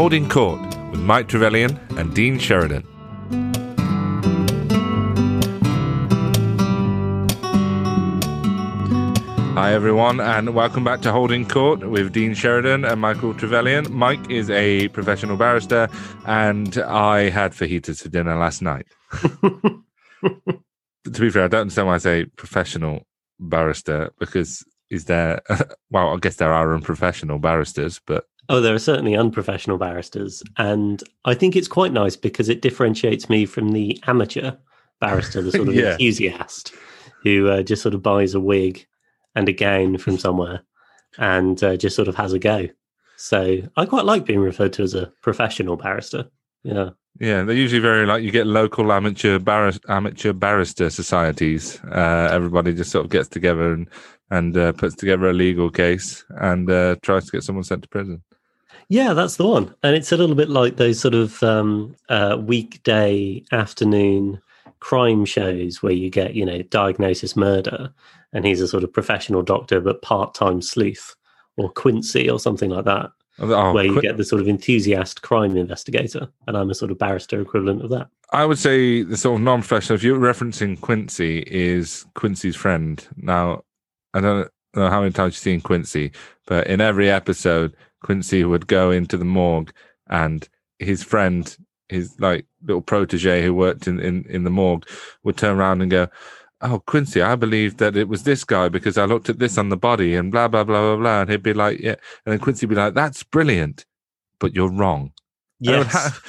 Holding Court with Mike Trevelyan and Dean Sheridan. Hi, everyone, and welcome back to Holding Court with Dean Sheridan and Michael Trevelyan. Mike is a professional barrister, and I had fajitas for dinner last night. to be fair, I don't understand why I say professional barrister because is there, well, I guess there are unprofessional barristers, but. Oh, there are certainly unprofessional barristers. And I think it's quite nice because it differentiates me from the amateur barrister, the sort of yeah. enthusiast who uh, just sort of buys a wig and a gown from somewhere and uh, just sort of has a go. So I quite like being referred to as a professional barrister. Yeah. Yeah, they're usually very like you get local amateur amateur barrister societies. Uh, everybody just sort of gets together and and uh, puts together a legal case and uh, tries to get someone sent to prison. Yeah, that's the one. And it's a little bit like those sort of um, uh, weekday afternoon crime shows where you get, you know, diagnosis murder, and he's a sort of professional doctor but part time sleuth, or Quincy or something like that, oh, where you Qu- get the sort of enthusiast crime investigator, and I'm a sort of barrister equivalent of that. I would say the sort of non professional, if you're referencing Quincy, is Quincy's friend. Now, I don't know how many times you've seen Quincy, but in every episode, Quincy would go into the morgue and his friend his like little protege who worked in, in, in the morgue would turn around and go, Oh, Quincy, I believe that it was this guy because I looked at this on the body and blah, blah, blah, blah, blah. And he'd be like, Yeah. And then Quincy would be like, That's brilliant, but you're wrong. Yes.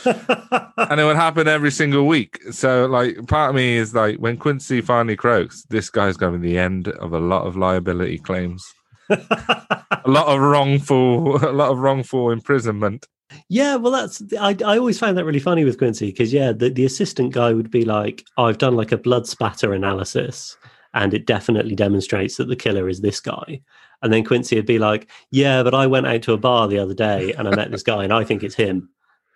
And it, ha- and it would happen every single week. So, like, part of me is like, when Quincy finally croaks, this guy's going to be the end of a lot of liability claims. A lot of wrongful, a lot of wrongful imprisonment. Yeah, well, that's I, I always found that really funny with Quincy because yeah, the, the assistant guy would be like, "I've done like a blood spatter analysis, and it definitely demonstrates that the killer is this guy." And then Quincy would be like, "Yeah, but I went out to a bar the other day and I met this guy, and I think it's him."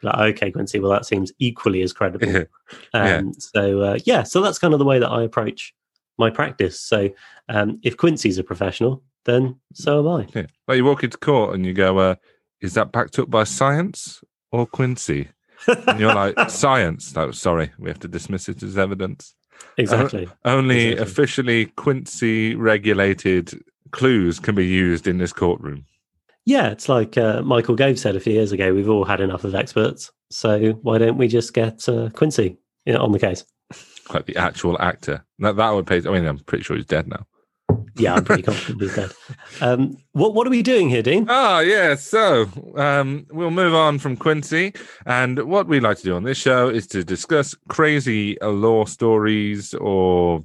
Like, okay, Quincy, well, that seems equally as credible. Um, yeah. So uh, yeah, so that's kind of the way that I approach my practice. So um, if Quincy's a professional, then so am I. Yeah. Like you walk into court and you go, uh, is that backed up by science or Quincy? And you're like, science. No, sorry, we have to dismiss it as evidence. Exactly. O- only exactly. officially Quincy regulated clues can be used in this courtroom. Yeah, it's like uh, Michael Gove said a few years ago. We've all had enough of experts, so why don't we just get uh, Quincy you know, on the case? Like the actual actor. That that would pay. I mean, I'm pretty sure he's dead now yeah, I'm pretty confident he's dead. Um, what what are we doing here, Dean? Oh yeah, so um, we'll move on from Quincy, and what we like to do on this show is to discuss crazy law stories or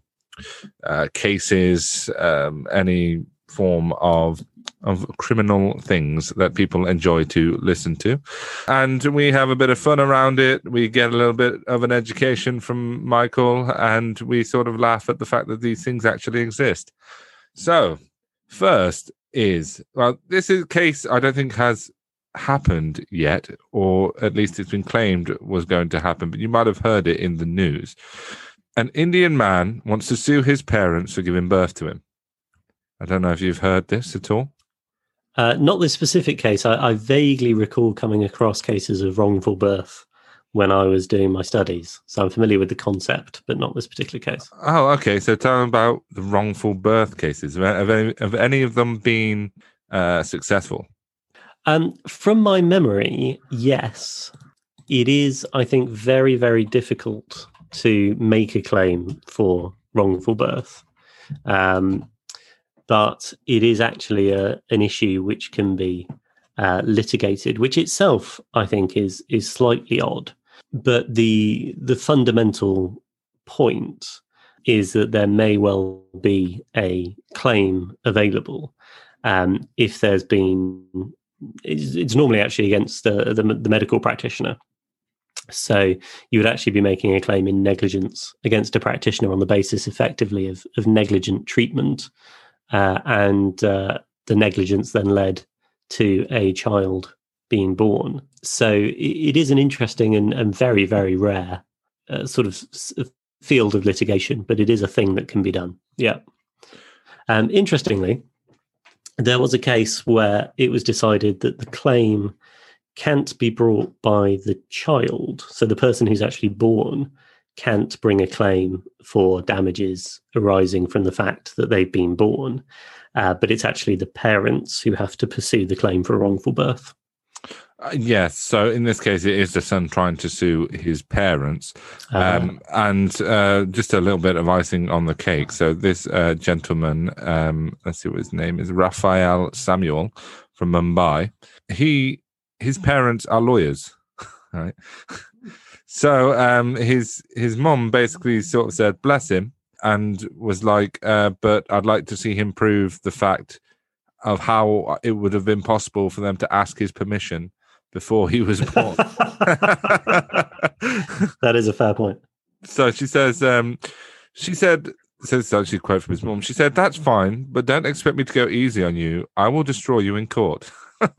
uh, cases, um, any form of of criminal things that people enjoy to listen to. And we have a bit of fun around it. We get a little bit of an education from Michael, and we sort of laugh at the fact that these things actually exist. So, first is well, this is case I don't think has happened yet, or at least it's been claimed was going to happen, but you might have heard it in the news. An Indian man wants to sue his parents for giving birth to him. I don't know if you've heard this at all. Uh, not this specific case. I, I, vaguely recall coming across cases of wrongful birth when I was doing my studies. So I'm familiar with the concept, but not this particular case. Oh, okay. So tell me about the wrongful birth cases. Have any, have any of them been uh, successful? Um, from my memory, yes. It is, I think, very, very difficult to make a claim for wrongful birth. Um, but it is actually a, an issue which can be uh, litigated, which itself, I think, is is slightly odd but the the fundamental point is that there may well be a claim available. Um, if there's been it's, it's normally actually against the, the, the medical practitioner. So you would actually be making a claim in negligence against a practitioner on the basis effectively of, of negligent treatment uh, and uh, the negligence then led to a child being born. So it, is an interesting and, and very, very rare uh, sort of field of litigation, but it is a thing that can be done. Yeah. Um, interestingly, there was a case where it was decided that the claim can't be brought by the child. So the person who's actually born can't bring a claim for damages arising from the fact that they've been born, uh, but it's actually the parents who have to pursue the claim for wrongful birth. Uh, yes. So in this case, it is the son trying to sue his parents. Uh-huh. Um, and uh, just a little bit of icing on the cake. So this uh, gentleman, um, let's see what his name is, Raphael Samuel from Mumbai. He his parents are lawyers, right? so um, his his mom basically sort of said, "Bless him," and was like, uh, "But I'd like to see him prove the fact." Of how it would have been possible for them to ask his permission before he was born. that is a fair point. So she says, um, she said, so this is actually a quote from his mom. She said, That's fine, but don't expect me to go easy on you. I will destroy you in court.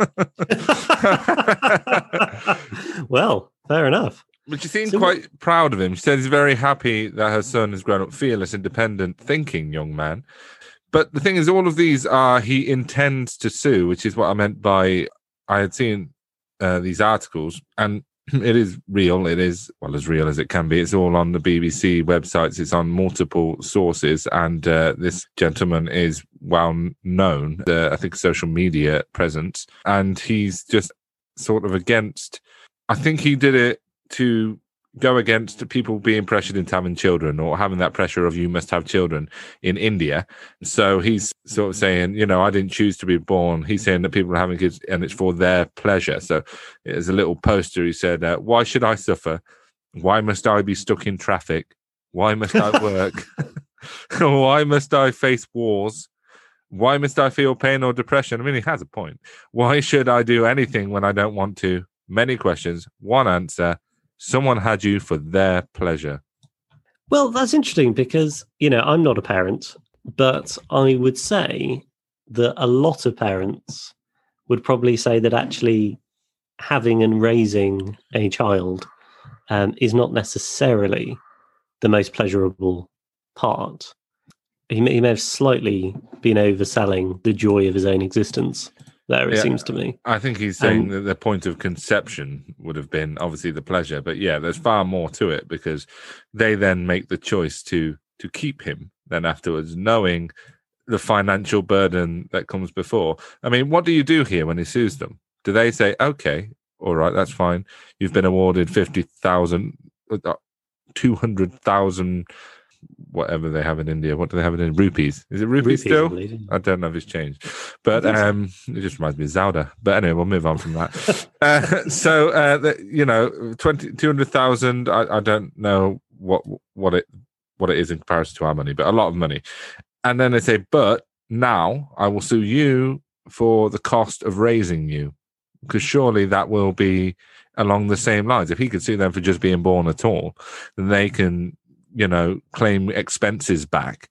well, fair enough. But she seemed so quite proud of him. She said he's very happy that her son has grown up fearless, independent, thinking young man. But the thing is, all of these are he intends to sue, which is what I meant by I had seen uh, these articles, and it is real. It is well as real as it can be. It's all on the BBC websites. It's on multiple sources, and uh, this gentleman is well known. Uh, I think social media presence, and he's just sort of against. I think he did it to go against people being pressured into having children or having that pressure of you must have children in India. So he's sort of saying, you know, I didn't choose to be born. He's saying that people are having kids and it's for their pleasure. So there's a little poster. He said, uh, "Why should I suffer? Why must I be stuck in traffic? Why must I work? Why must I face wars?" Why must I feel pain or depression? I mean, he has a point. Why should I do anything when I don't want to? Many questions, one answer someone had you for their pleasure. Well, that's interesting because, you know, I'm not a parent, but I would say that a lot of parents would probably say that actually having and raising a child um, is not necessarily the most pleasurable part. He may, he may have slightly been overselling the joy of his own existence there, it yeah, seems to me. I think he's saying um, that the point of conception would have been obviously the pleasure, but yeah, there's far more to it because they then make the choice to to keep him then afterwards, knowing the financial burden that comes before. I mean, what do you do here when he sues them? Do they say, okay, all right, that's fine. You've been awarded 50,000, uh, 200,000 whatever they have in India. What do they have in rupees? Is it rupees, rupees still? I don't know if it's changed, but um, it just reminds me of Zelda. But anyway, we'll move on from that. uh, so uh, the, you know, 20, 200,000, I, I don't know what what it what it is in comparison to our money, but a lot of money. And then they say, but now I will sue you for the cost of raising you, because surely that will be along the same lines. If he could sue them for just being born at all, then they can you know, claim expenses back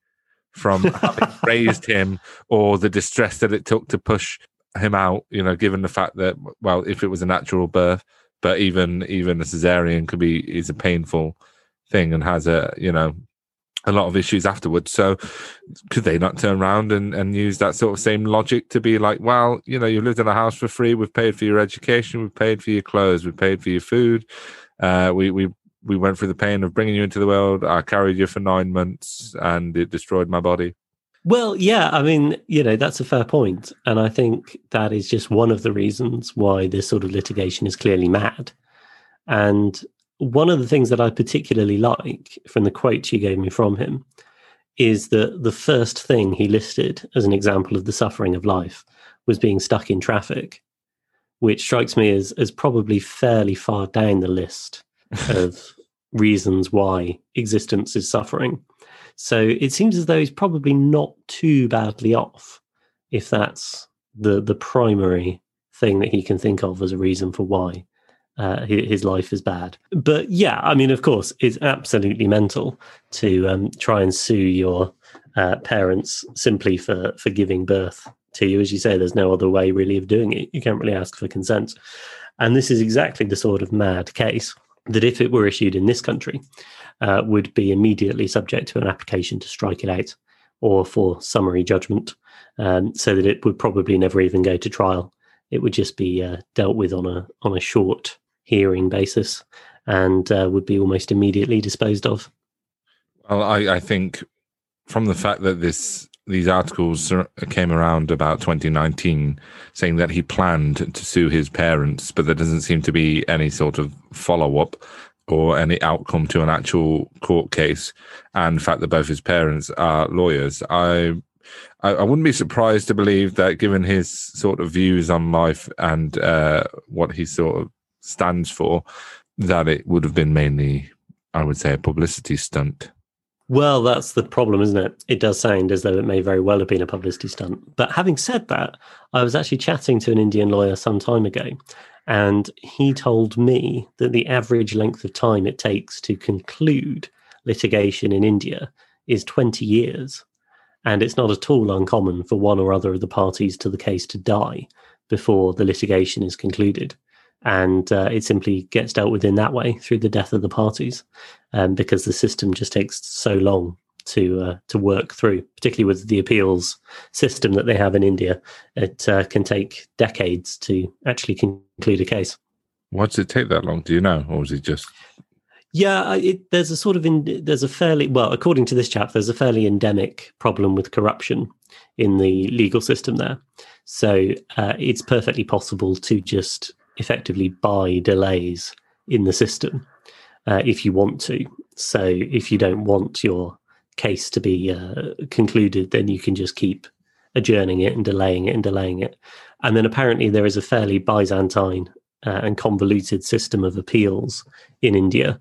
from having raised him or the distress that it took to push him out, you know, given the fact that, well, if it was a natural birth, but even even a cesarean could be is a painful thing and has a you know a lot of issues afterwards. So could they not turn around and, and use that sort of same logic to be like, well, you know, you lived in a house for free, we've paid for your education, we've paid for your clothes, we've paid for your food, uh, we we we went through the pain of bringing you into the world. I carried you for nine months and it destroyed my body. Well, yeah, I mean, you know, that's a fair point. And I think that is just one of the reasons why this sort of litigation is clearly mad. And one of the things that I particularly like from the quote you gave me from him is that the first thing he listed as an example of the suffering of life was being stuck in traffic, which strikes me as, as probably fairly far down the list of reasons why existence is suffering. So it seems as though he's probably not too badly off if that's the the primary thing that he can think of as a reason for why uh, his life is bad. But yeah, I mean, of course, it's absolutely mental to um, try and sue your uh, parents simply for for giving birth to you. As you say, there's no other way really of doing it. You can't really ask for consent, and this is exactly the sort of mad case that if it were issued in this country, uh, would be immediately subject to an application to strike it out or for summary judgment, um, so that it would probably never even go to trial it would just be uh, dealt with on a on a short hearing basis and uh, would be almost immediately disposed of. Well, I, I think from the fact that this these articles came around about 2019 saying that he planned to sue his parents, but there doesn't seem to be any sort of follow up or any outcome to an actual court case. And the fact that both his parents are lawyers, I, I, wouldn't be surprised to believe that, given his sort of views on life and uh, what he sort of stands for, that it would have been mainly, I would say, a publicity stunt. Well, that's the problem, isn't it? It does sound as though it may very well have been a publicity stunt. But having said that, I was actually chatting to an Indian lawyer some time ago, and he told me that the average length of time it takes to conclude litigation in India is 20 years. And it's not at all uncommon for one or other of the parties to the case to die before the litigation is concluded and uh, it simply gets dealt with in that way through the death of the parties, um, because the system just takes so long to uh, to work through, particularly with the appeals system that they have in India. It uh, can take decades to actually conclude a case. Why does it take that long? Do you know, or is it just? Yeah, it, there's a sort of in, there's a fairly well, according to this chap, there's a fairly endemic problem with corruption in the legal system there. So uh, it's perfectly possible to just effectively buy delays in the system uh, if you want to. So if you don't want your case to be uh, concluded, then you can just keep adjourning it and delaying it and delaying it. And then apparently there is a fairly Byzantine uh, and convoluted system of appeals in India,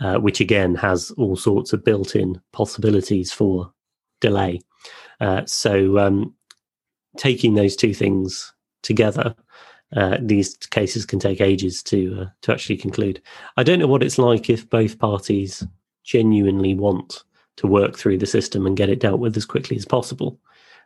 uh, which again has all sorts of built in possibilities for delay. Uh, so um, taking those two things together uh, these cases can take ages to uh, to actually conclude. I don't know what it's like if both parties genuinely want to work through the system and get it dealt with as quickly as possible.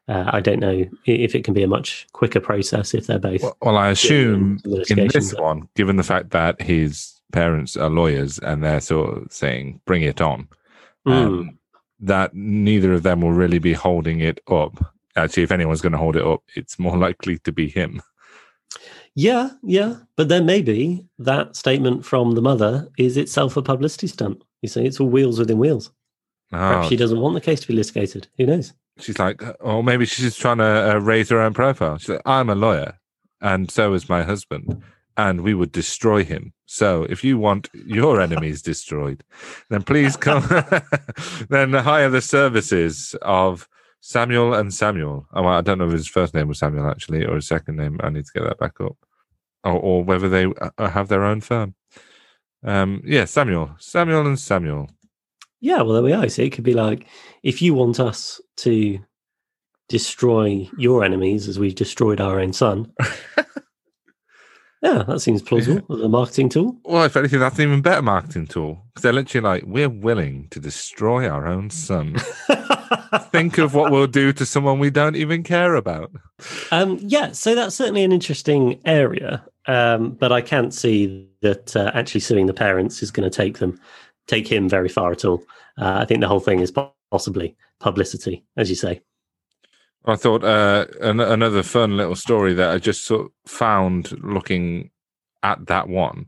Uh, I don't know if it can be a much quicker process if they're both. Well, well I assume in this one, given the fact that his parents are lawyers and they're sort of saying "bring it on," mm. um, that neither of them will really be holding it up. Actually, if anyone's going to hold it up, it's more likely to be him. Yeah, yeah. But then maybe that statement from the mother is itself a publicity stunt. You see, it's all wheels within wheels. Oh. Perhaps she doesn't want the case to be litigated. Who knows? She's like, or maybe she's just trying to uh, raise her own profile. She's like, I'm a lawyer, and so is my husband, and we would destroy him. So if you want your enemies destroyed, then please come, then hire the services of Samuel and Samuel. Oh, I don't know if his first name was Samuel actually, or his second name. I need to get that back up, or, or whether they uh, have their own firm. Um, yeah, Samuel, Samuel, and Samuel. Yeah, well, there we are. So it could be like if you want us to destroy your enemies as we've destroyed our own son. yeah, that seems plausible as a marketing tool. Well, if anything, that's an even better marketing tool because they're literally like, we're willing to destroy our own son. think of what we'll do to someone we don't even care about. Um, yeah, so that's certainly an interesting area, um, but I can't see that uh, actually suing the parents is going to take them, take him very far at all. Uh, I think the whole thing is possibly publicity, as you say. I thought uh, an- another fun little story that I just sort of found looking at that one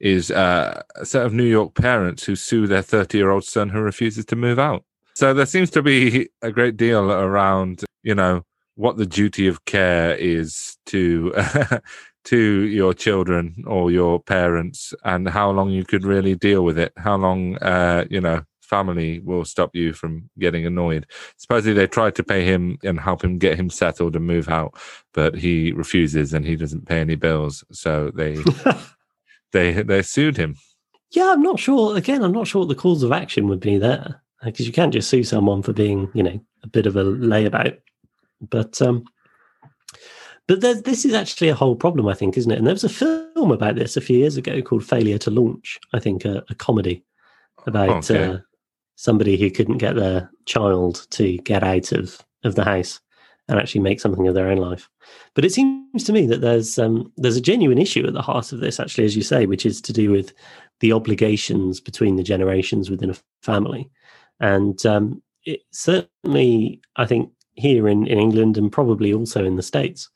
is uh, a set of New York parents who sue their 30 year old son who refuses to move out. So there seems to be a great deal around, you know, what the duty of care is to to your children or your parents, and how long you could really deal with it. How long, uh, you know, family will stop you from getting annoyed. Supposedly they tried to pay him and help him get him settled and move out, but he refuses and he doesn't pay any bills. So they they they sued him. Yeah, I'm not sure. Again, I'm not sure what the cause of action would be there because you can't just sue someone for being, you know, a bit of a layabout. But um, but this is actually a whole problem, I think, isn't it? And there was a film about this a few years ago called Failure to Launch. I think a, a comedy about okay. uh, somebody who couldn't get their child to get out of of the house and actually make something of their own life. But it seems to me that there's um, there's a genuine issue at the heart of this, actually, as you say, which is to do with the obligations between the generations within a family. And um, it certainly, I think, here in, in England and probably also in the States,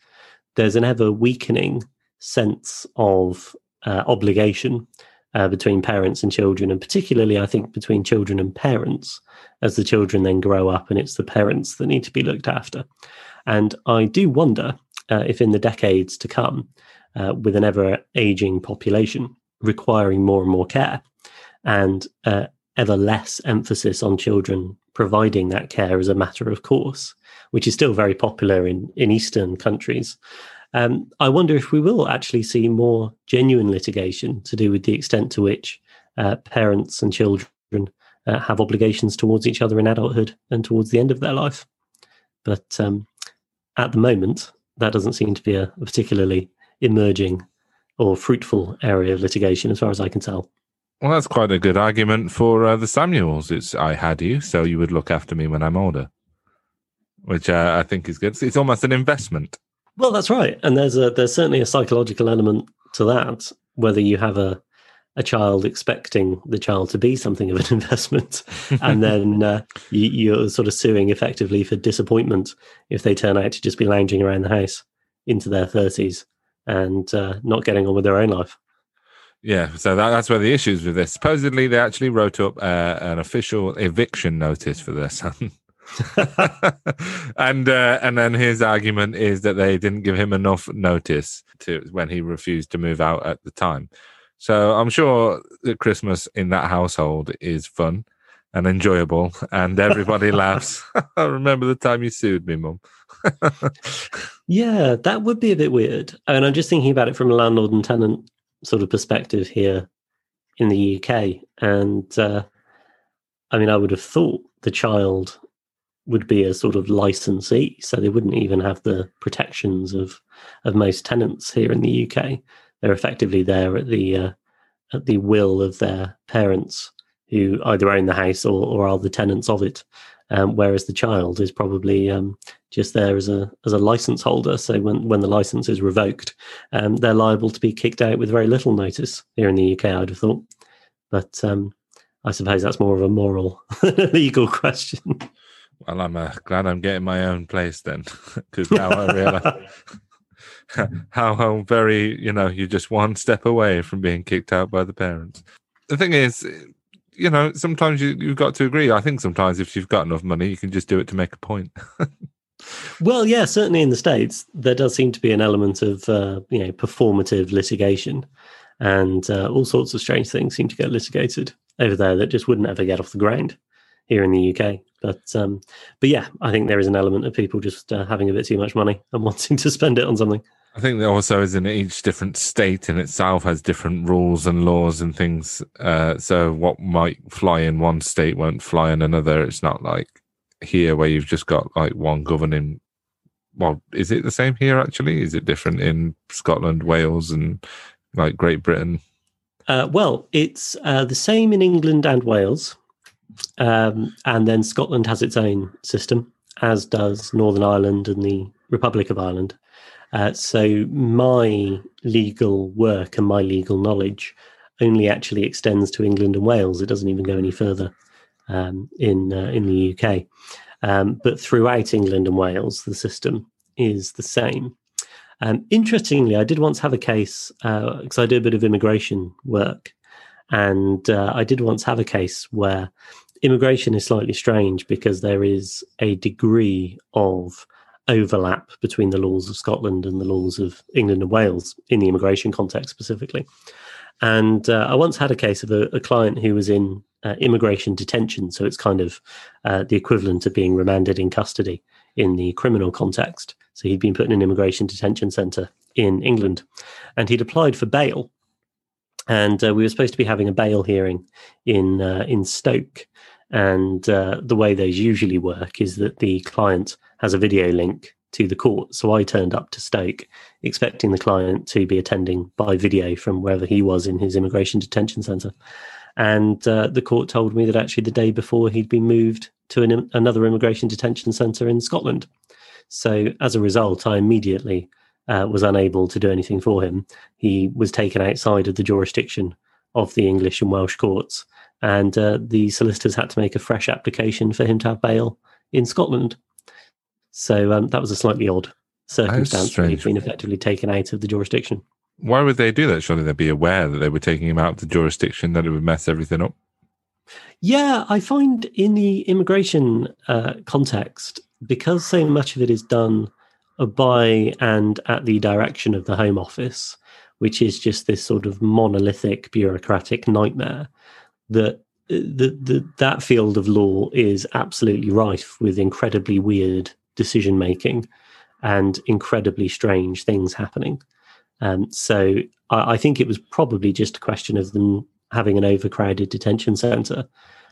there's an ever weakening sense of uh, obligation uh, between parents and children, and particularly, I think, between children and parents as the children then grow up and it's the parents that need to be looked after. And I do wonder uh, if in the decades to come, uh, with an ever aging population requiring more and more care and uh, ever less emphasis on children providing that care as a matter of course, which is still very popular in, in Eastern countries. Um, I wonder if we will actually see more genuine litigation to do with the extent to which uh, parents and children uh, have obligations towards each other in adulthood and towards the end of their life. But um, at the moment, that doesn't seem to be a, particularly emerging or fruitful area of litigation, as far as I can tell. Well, that's quite a good argument for uh, the Samuels. It's I had you, so you would look after me when I'm older, which uh, I think is good. It's almost an investment. Well, that's right, and there's a there's certainly a psychological element to that. Whether you have a a child expecting the child to be something of an investment, and then uh, you, are sort of suing effectively for disappointment if they turn out to just be lounging around the house into their thirties and uh, not getting on with their own life. Yeah, so that, that's where the issues with this. Supposedly, they actually wrote up uh, an official eviction notice for their son. and uh, and then his argument is that they didn't give him enough notice to when he refused to move out at the time. So I'm sure that Christmas in that household is fun and enjoyable, and everybody laughs. I remember the time you sued me, mum. yeah, that would be a bit weird. I and mean, I'm just thinking about it from a landlord and tenant sort of perspective here in the UK, and uh, I mean, I would have thought the child would be a sort of licensee, so they wouldn't even have the protections of of most tenants here in the UK. They're effectively there at the uh, at the will of their parents, who either own the house or, or are the tenants of it. Um, whereas the child is probably um, just there as a as a license holder. So when when the license is revoked, um, they're liable to be kicked out with very little notice here in the UK. I'd have thought, but um, I suppose that's more of a moral legal question. Well, I'm uh, glad I'm getting my own place then, because now I realize how, how very you know you're just one step away from being kicked out by the parents. The thing is, you know, sometimes you, you've got to agree. I think sometimes if you've got enough money, you can just do it to make a point. well, yeah, certainly in the states, there does seem to be an element of uh, you know performative litigation, and uh, all sorts of strange things seem to get litigated over there that just wouldn't ever get off the ground here in the UK. But um, but yeah, I think there is an element of people just uh, having a bit too much money and wanting to spend it on something. I think there also is in each different state in itself has different rules and laws and things. Uh, so what might fly in one state won't fly in another. It's not like here where you've just got like one governing. Well, is it the same here actually? Is it different in Scotland, Wales, and like Great Britain? Uh, well, it's uh, the same in England and Wales, um, and then Scotland has its own system, as does Northern Ireland and the Republic of Ireland. Uh, so my legal work and my legal knowledge only actually extends to England and Wales. It doesn't even go any further um, in uh, in the UK. Um, but throughout England and Wales, the system is the same. Um, interestingly, I did once have a case because uh, I do a bit of immigration work, and uh, I did once have a case where immigration is slightly strange because there is a degree of overlap between the laws of Scotland and the laws of England and Wales in the immigration context specifically. And uh, I once had a case of a, a client who was in uh, immigration detention. So it's kind of uh, the equivalent of being remanded in custody in the criminal context. So he'd been put in an immigration detention centre in England and he'd applied for bail. And uh, we were supposed to be having a bail hearing in uh, in Stoke. And uh, the way those usually work is that the client has a video link to the court. So I turned up to Stoke expecting the client to be attending by video from wherever he was in his immigration detention centre. And uh, the court told me that actually the day before he'd been moved to an, another immigration detention centre in Scotland. So as a result, I immediately uh, was unable to do anything for him. He was taken outside of the jurisdiction of the English and Welsh courts, and uh, the solicitors had to make a fresh application for him to have bail in Scotland. So um, that was a slightly odd circumstance where he'd been effectively taken out of the jurisdiction. Why would they do that? Surely they'd be aware that they were taking him out of the jurisdiction, that it would mess everything up. Yeah, I find in the immigration uh, context, because so much of it is done by and at the direction of the Home Office, which is just this sort of monolithic bureaucratic nightmare, that the, the, that field of law is absolutely rife with incredibly weird decision making and incredibly strange things happening. Um, so I, I think it was probably just a question of them having an overcrowded detention centre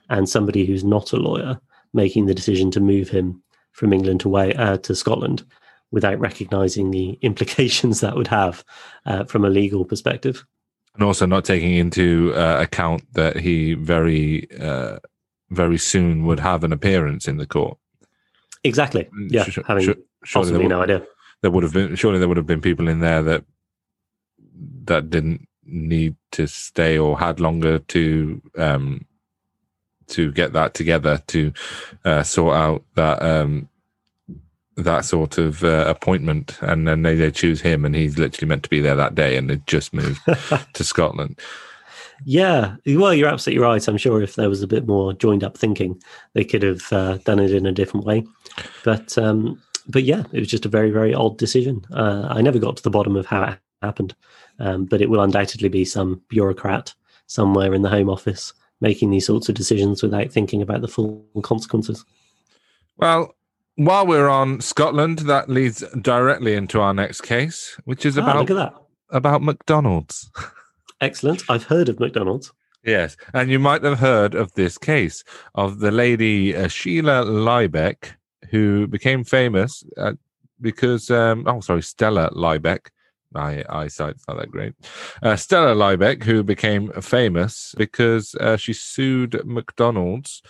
and somebody who's not a lawyer making the decision to move him from England to way uh, to Scotland without recognising the implications that would have uh, from a legal perspective. And also not taking into uh, account that he very, uh, very soon would have an appearance in the court. Exactly. Yeah, Sh- having sh- surely would, no idea. there would have been surely there would have been people in there that that didn't need to stay or had longer to um to get that together to uh, sort out that um that sort of uh, appointment and then they, they choose him and he's literally meant to be there that day and they just moved to Scotland. Yeah, well, you're absolutely right. I'm sure if there was a bit more joined up thinking, they could have uh, done it in a different way. But um, but yeah, it was just a very very odd decision. Uh, I never got to the bottom of how it happened, um, but it will undoubtedly be some bureaucrat somewhere in the Home Office making these sorts of decisions without thinking about the full consequences. Well, while we're on Scotland, that leads directly into our next case, which is Ah, about look at that! about McDonald's. Excellent. I've heard of McDonald's. Yes, and you might have heard of this case of the lady uh, Sheila Liebeck, who became famous uh, because, um, oh, sorry, Stella Liebeck. My eyesight's not that great. Uh, Stella Liebeck, who became famous because uh, she sued McDonald's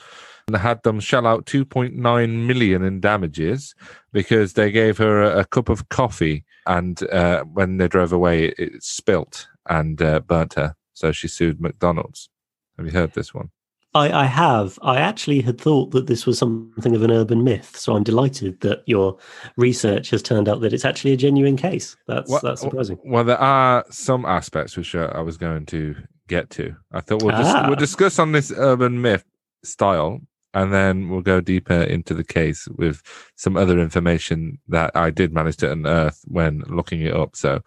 and had them shell out 2.9 million in damages because they gave her a, a cup of coffee and uh, when they drove away, it, it spilt and uh, burnt her. So she sued McDonald's. Have you heard this one? I, I have. I actually had thought that this was something of an urban myth, so I'm delighted that your research has turned out that it's actually a genuine case. That's Well- that's surprising. Well, there are some aspects which uh, I was going to get to. I thought we'll, dis- Ah. we'll discuss on this urban myth style, and then we'll go deeper into the case with some other information that I did manage to unearth when looking it up. So,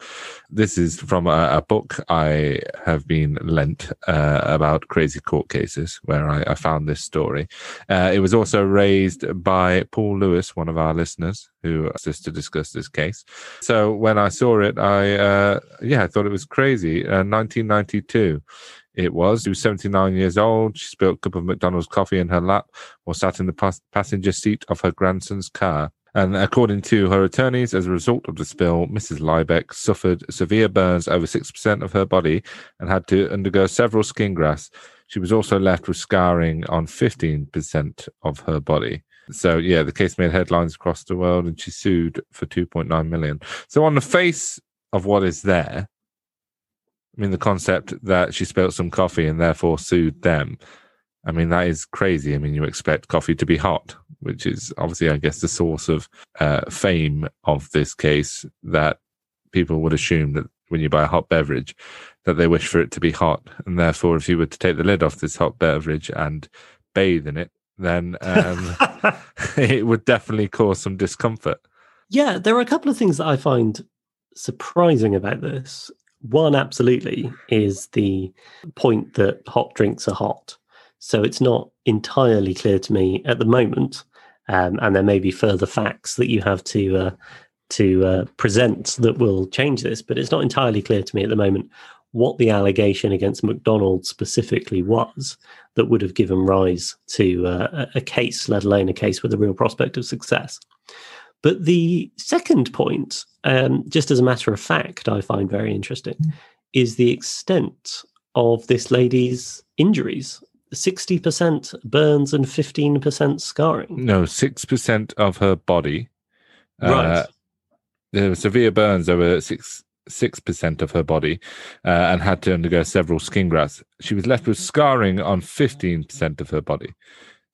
this is from a, a book I have been lent uh, about crazy court cases, where I, I found this story. Uh, it was also raised by Paul Lewis, one of our listeners, who asked us to discuss this case. So when I saw it, I uh, yeah, I thought it was crazy. Uh, 1992, it was. She was 79 years old. She spilled a cup of McDonald's coffee in her lap while sat in the pas- passenger seat of her grandson's car. And according to her attorneys, as a result of the spill, Mrs. Liebeck suffered severe burns over 6% of her body and had to undergo several skin grafts. She was also left with scarring on 15% of her body. So yeah, the case made headlines across the world, and she sued for 2.9 million. So on the face of what is there, I mean, the concept that she spilled some coffee and therefore sued them. I mean, that is crazy. I mean, you expect coffee to be hot, which is obviously, I guess, the source of uh, fame of this case. That people would assume that when you buy a hot beverage, that they wish for it to be hot, and therefore, if you were to take the lid off this hot beverage and bathe in it, then um, it would definitely cause some discomfort. yeah, there are a couple of things that I find surprising about this. One, absolutely, is the point that hot drinks are hot. So it's not entirely clear to me at the moment, um, and there may be further facts that you have to uh, to uh, present that will change this. But it's not entirely clear to me at the moment what the allegation against McDonald's specifically was that would have given rise to uh, a a case, let alone a case with a real prospect of success. But the second point, um, just as a matter of fact, I find very interesting, is the extent of this lady's injuries 60% burns and 15% scarring. No, six percent of her body. Right. Uh, there were severe burns over six six percent of her body, uh, and had to undergo several skin grafts. She was left with scarring on fifteen percent of her body.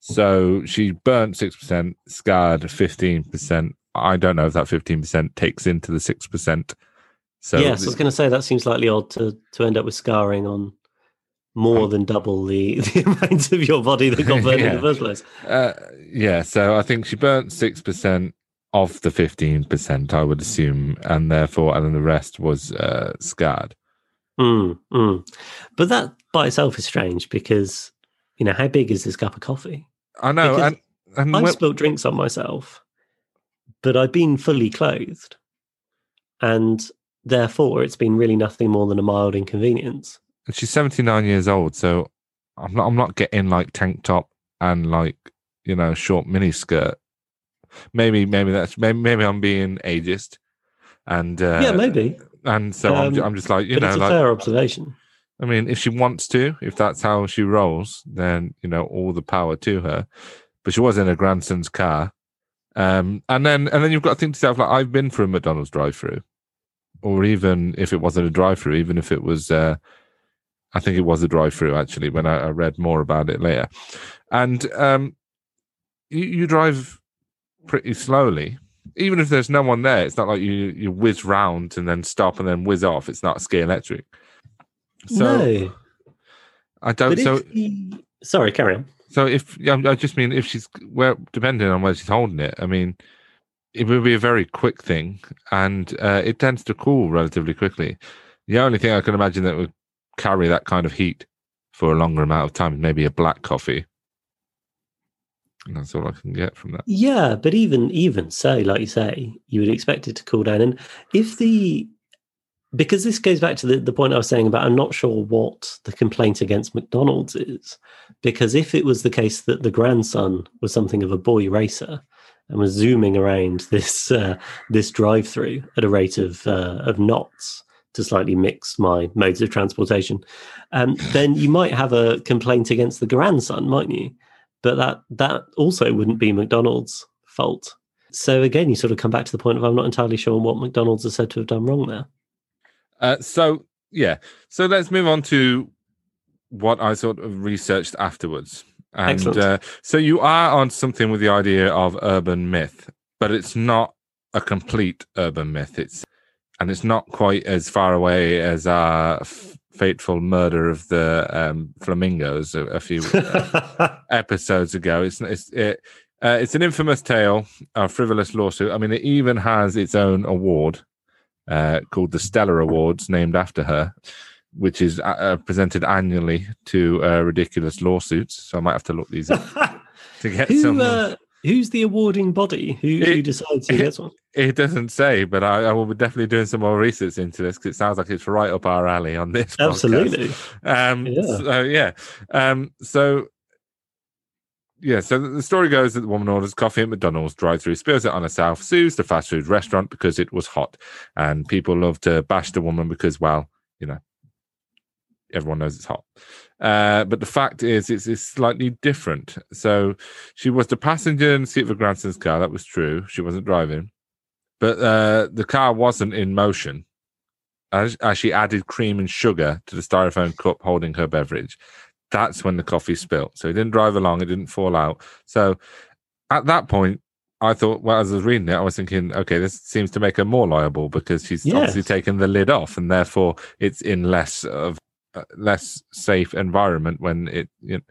So she burnt six percent, scarred fifteen percent. I don't know if that 15% takes into the 6%. So yes, I was going to say that seems slightly odd to to end up with scarring on more Um, than double the, the amount of your body that got burned in the first place. Uh, yeah, so I think she burnt six percent of the fifteen percent, I would assume, and therefore, and then the rest was uh, scarred. Mm, mm. But that by itself is strange because you know how big is this cup of coffee? I know, Because and and I've when- spilt drinks on myself, but I've been fully clothed, and therefore it's been really nothing more than a mild inconvenience. And she's seventy nine years old, so I'm not I'm not getting like tank top and like you know short mini skirt. Maybe maybe that's maybe maybe I'm being ageist, and uh, yeah, maybe, and so I'm, Um, I'm just like you know it's a like fair observation. I mean, if she wants to, if that's how she rolls, then you know all the power to her. But she was in her grandson's car, um, and then and then you've got to think to yourself like I've been for a McDonald's drive-through, or even if it wasn't a drive-through, even if it was, uh, I think it was a drive-through actually. When I, I read more about it later, and um, you, you drive pretty slowly. Even if there's no one there, it's not like you you whiz round and then stop and then whiz off. It's not Scalextric. So no, I don't. but So the... sorry, carry on. so if I just mean if she's well, depending on where she's holding it. I mean, it would be a very quick thing, and uh, it tends to cool relatively quickly. The only thing I can imagine that would carry that kind of heat for a longer amount of time is maybe a black coffee. And that's all I can get from that. Yeah, but even even so, like you say, you would expect it to cool down. And if the because this goes back to the, the point I was saying about I'm not sure what the complaint against McDonald's is. Because if it was the case that the grandson was something of a boy racer and was zooming around this uh, this drive through at a rate of uh, of knots to slightly mix my modes of transportation, um, then you might have a complaint against the grandson, mightn't you? but that that also wouldn't be McDonald's fault. So again, you sort of come back to the point of I'm not entirely sure what McDonald's is said to have done wrong there. Uh, so yeah, so let's move on to what I sort of researched afterwards. And Excellent. uh, so you are on something with the idea of urban myth, but it's not a complete urban myth. It's and it's not quite as far away as our f- fateful murder of the um, flamingos a, a few uh, episodes ago. It's it's it, uh, it's an infamous tale, a frivolous lawsuit. I mean, it even has its own award uh, called the Stella Awards, named after her, which is uh, uh, presented annually to uh, ridiculous lawsuits. So I might have to look these up to get some. Who, uh, who's the awarding body? Who, who decides who gets one? It doesn't say, but I, I will be definitely doing some more research into this because it sounds like it's right up our alley on this. Absolutely. Um, Yeah. So yeah. Um, so yeah. So the- story goes that the woman orders coffee at McDonald's drive-through, spills it on herself, sues the fast food restaurant because it was hot, and people love to bash the woman because, well, you know, everyone knows it's hot. Uh, but the fact is, it's, it's slightly different. So she was the passenger in the seat of her grandson's car. That was true. She wasn't driving, but uh, the car wasn't in motion. As, as she added cream and sugar to the styrofoam cup holding her beverage, that's when the coffee spilt. So he didn't drive along, it didn't fall out. So at that point, I thought, well, as I was reading it, I was thinking, okay, this seems to make her more liable because she's Yes. obviously taken the lid off, and therefore it's in less of uh, less safe environment when it. You know,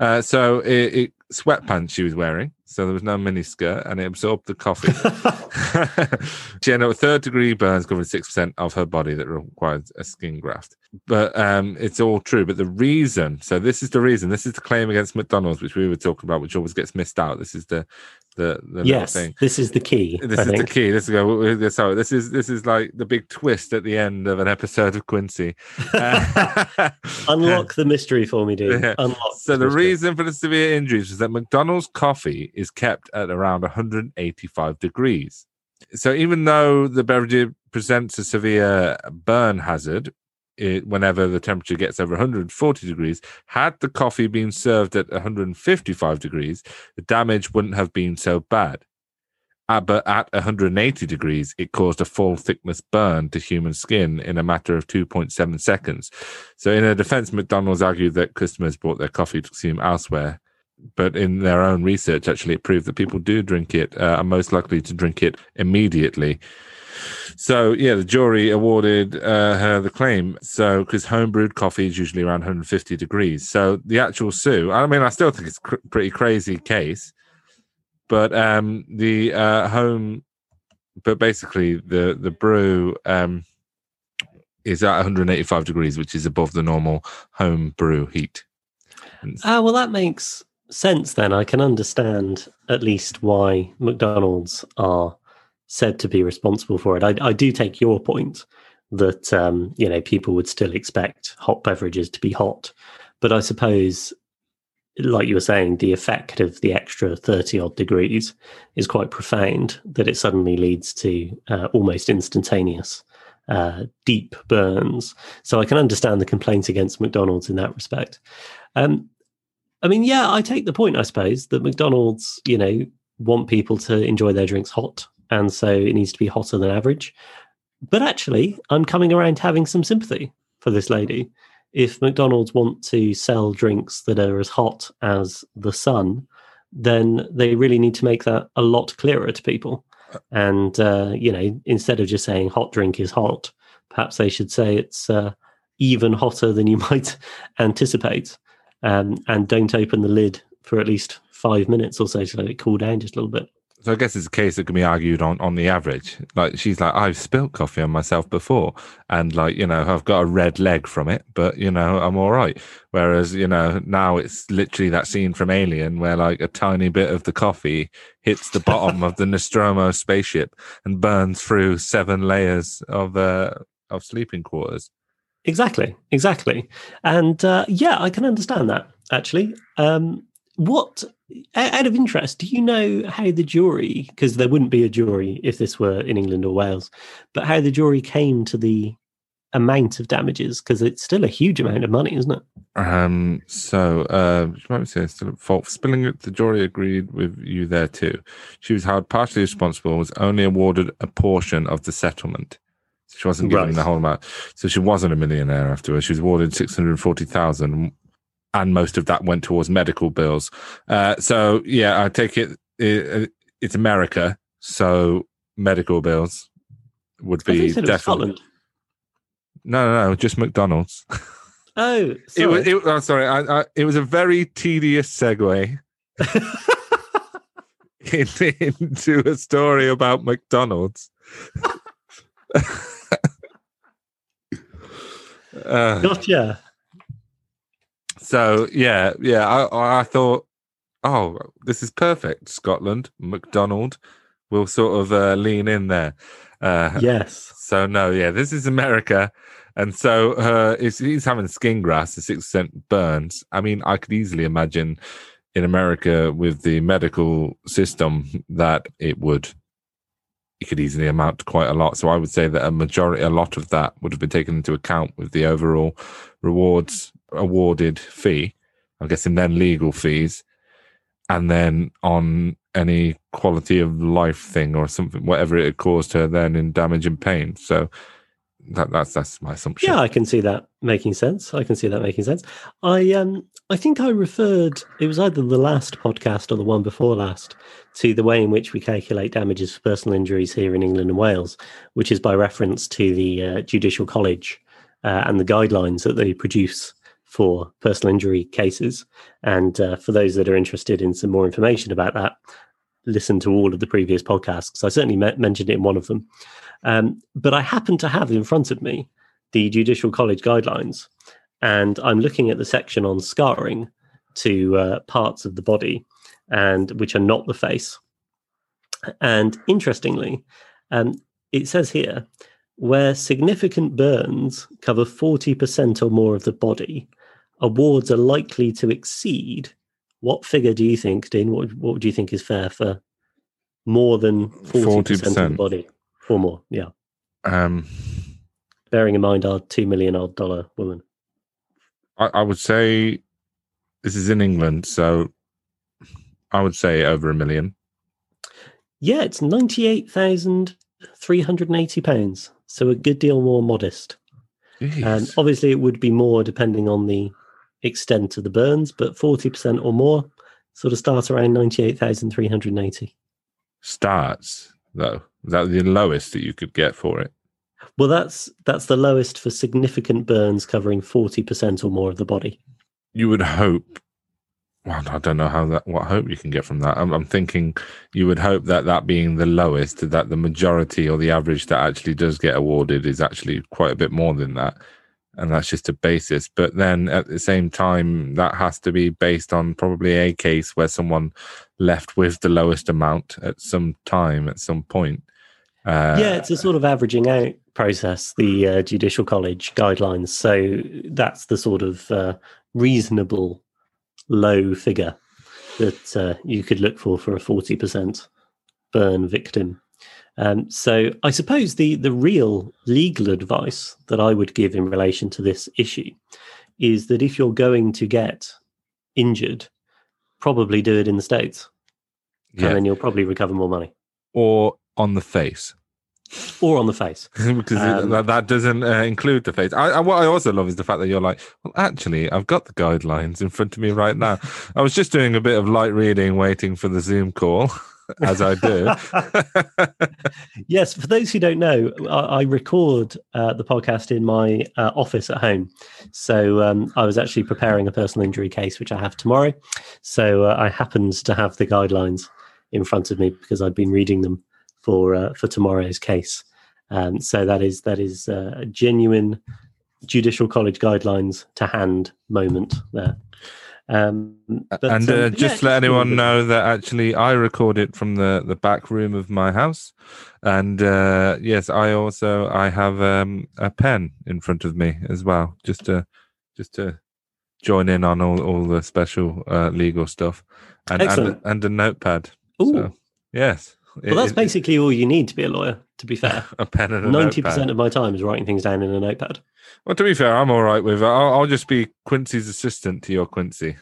uh, so it, it sweatpants she was wearing, so there was no mini skirt, and it absorbed the coffee. she had a third degree burns covering six percent of her body that required a skin graft. But um, it's all true. But the reason, so this is the reason, this is the claim against McDonald's, which we were talking about, which always gets missed out. This is the the, the yes, thing. this is the key. This I is the key. This is. Sorry, this is this is like the big twist at the end of an episode of Quincy. Uh, Unlock the mystery for me, dude. Yeah. Unlock. So the mystery. reason for the severe injuries is that McDonald's coffee is kept at around 185 degrees. So even though the beverage presents a severe burn hazard it, whenever the temperature gets over 140 degrees, had the coffee been served at 155 degrees, the damage wouldn't have been so bad. Uh, but at 180 degrees, it caused a full thickness burn to human skin in a matter of 2.7 seconds. So, in a defense, McDonald's argued that customers bought their coffee to consume elsewhere, but in their own research, actually, it proved that people do drink it, uh, are most likely to drink it immediately. So yeah, the jury awarded uh, her the claim. So because homebrewed coffee is usually around 150 degrees. So the actual sue, I mean, I still think it's a cr- pretty crazy case, but um, the uh, home, but basically the the brew um, is at 185 degrees, which is above the normal home brew heat. Ah, well, that makes sense then. I can understand at least why McDonald's are said to be responsible for it. I, I do take your point that um, you know people would still expect hot beverages to be hot, but I suppose, like you were saying, the effect of the extra thirty odd degrees is quite profound. That it suddenly leads to uh, almost instantaneous uh, deep burns. So I can understand the complaints against McDonald's in that respect. Um, I mean, yeah, I take the point, I suppose, that McDonald's, you know, want people to enjoy their drinks hot. And so it needs to be hotter than average. But actually, I'm coming around having some sympathy for this lady. If McDonald's want to sell drinks that are as hot as the sun, then they really need to make that a lot clearer to people. And, uh, you know, instead of just saying hot drink is hot, perhaps they should say it's uh, even hotter than you might anticipate um, and don't open the lid for at least five minutes or so to let it cool down just a little bit. So I guess it's a case that can be argued on on the average. Like she's like, I've spilt coffee on myself before, and like you know, I've got a red leg from it, but you know, I'm all right. Whereas you know, now it's literally that scene from Alien where like a tiny bit of the coffee hits the bottom of the Nostromo spaceship and burns through seven layers of uh, of sleeping quarters. Exactly, exactly, and uh, yeah, I can understand that actually. Um, what, out of interest, do you know how the jury? Because there wouldn't be a jury if this were in England or Wales, but how the jury came to the amount of damages? Because it's still a huge amount of money, isn't it? Um. So, uh, you might say still at fault for spilling it. The jury agreed with you there too. She was held partially responsible. and Was only awarded a portion of the settlement. So she wasn't given right. the whole amount. So she wasn't a millionaire afterwards. She was awarded 640,000 and most of that went towards medical bills. Uh, so yeah, I take it, it, it's America. So medical bills would be definitely. No, no, no, just McDonald's. Oh, sorry. it was. It, oh, sorry, I, I, it was a very tedious segue into a story about McDonald's. Uh, gotcha. So yeah, yeah. I I thought, oh, this is perfect. Scotland, McDonald will sort of uh, lean in there. Uh, yes. So no, yeah, this is America, and so uh, he's having skin grafts, the six percent burns. I mean, I could easily imagine in America with the medical system that it would it could easily amount to quite a lot. So I would say that a majority, a lot of that would have been taken into account with the overall rewards awarded fee. I'm guessing then legal fees, and then on any quality of life thing or something, whatever it caused her then in damage and pain. So that, that's that's my assumption. Yeah, I can see that making sense. I can see that making sense. I um I think I referred it was either the last podcast or the one before last to the way in which we calculate damages for personal injuries here in England and Wales, which is by reference to the uh, Judicial College uh, and the guidelines that they produce for personal injury cases. And uh, for those that are interested in some more information about that, listen to all of the previous podcasts. I certainly me- mentioned it in one of them. Um, but I happen to have in front of me the Judicial College guidelines, and I'm looking at the section on scarring to uh, parts of the body, and which are not the face. And interestingly, um, it says here where significant burns cover 40% or more of the body, awards are likely to exceed. What figure do you think, Dean? What, what do you think is fair for more than 40%, 40%. of the body? or more. Yeah. Um, Bearing in mind our two million odd dollar woman. I, I would say this is in England, so I would say over a million. Yeah, it's ninety eight thousand three hundred and eighty pounds. So a good deal more modest. And um, obviously, it would be more depending on the extent of the burns, but forty percent or more sort of start around 98,380. Starts though. Is that the lowest that you could get for it? Well, that's that's the lowest for significant burns covering 40% or more of the body. You would hope. Well, I don't know how that. What hope you can get from that. I'm, I'm thinking you would hope that that being the lowest, that the majority or the average that actually does get awarded is actually quite a bit more than that, and that's just a basis. But then at the same time, that has to be based on probably a case where someone left with the lowest amount at some time at some point. Uh, yeah, it's a sort of averaging out process, the uh, Judicial College guidelines. So that's the sort of uh, reasonable low figure that uh, you could look for for a 40% burn victim. Um, so I suppose the, the real legal advice that I would give in relation to this issue is that if you're going to get injured, probably do it in the States. yeah. And then you'll probably recover more money. or on the face. Or on the face. because Um, that, that doesn't uh, include the face. I, I, what I also love is the fact that you're like, well, actually, I've got the guidelines in front of me right now. I was just doing a bit of light reading, waiting for the Zoom call, as I do. Yes, for those who don't know, I, I record uh, the podcast in my uh, office at home. So um, I was actually preparing a personal injury case, which I have tomorrow. So uh, I happened to have the guidelines in front of me because I'd been reading them for uh, for tomorrow's case. Um, so that is that is uh, a genuine judicial college guidelines to hand moment there. Um, but, and um, uh, yeah, just let a anyone know that actually I record it from the, the back room of my house. And uh, yes, I also I have um, a pen in front of me as well, just to just to join in on all, all the special uh, legal stuff, and and, and a notepad. Ooh. So, yes, Well, that's It- basically all you need to be a lawyer. To be fair, a pen and a ninety notepad. percent of my time is writing things down in a notepad. Well, to be fair, I'm all right with it. I'll, I'll just be Quincy's assistant to your Quincy.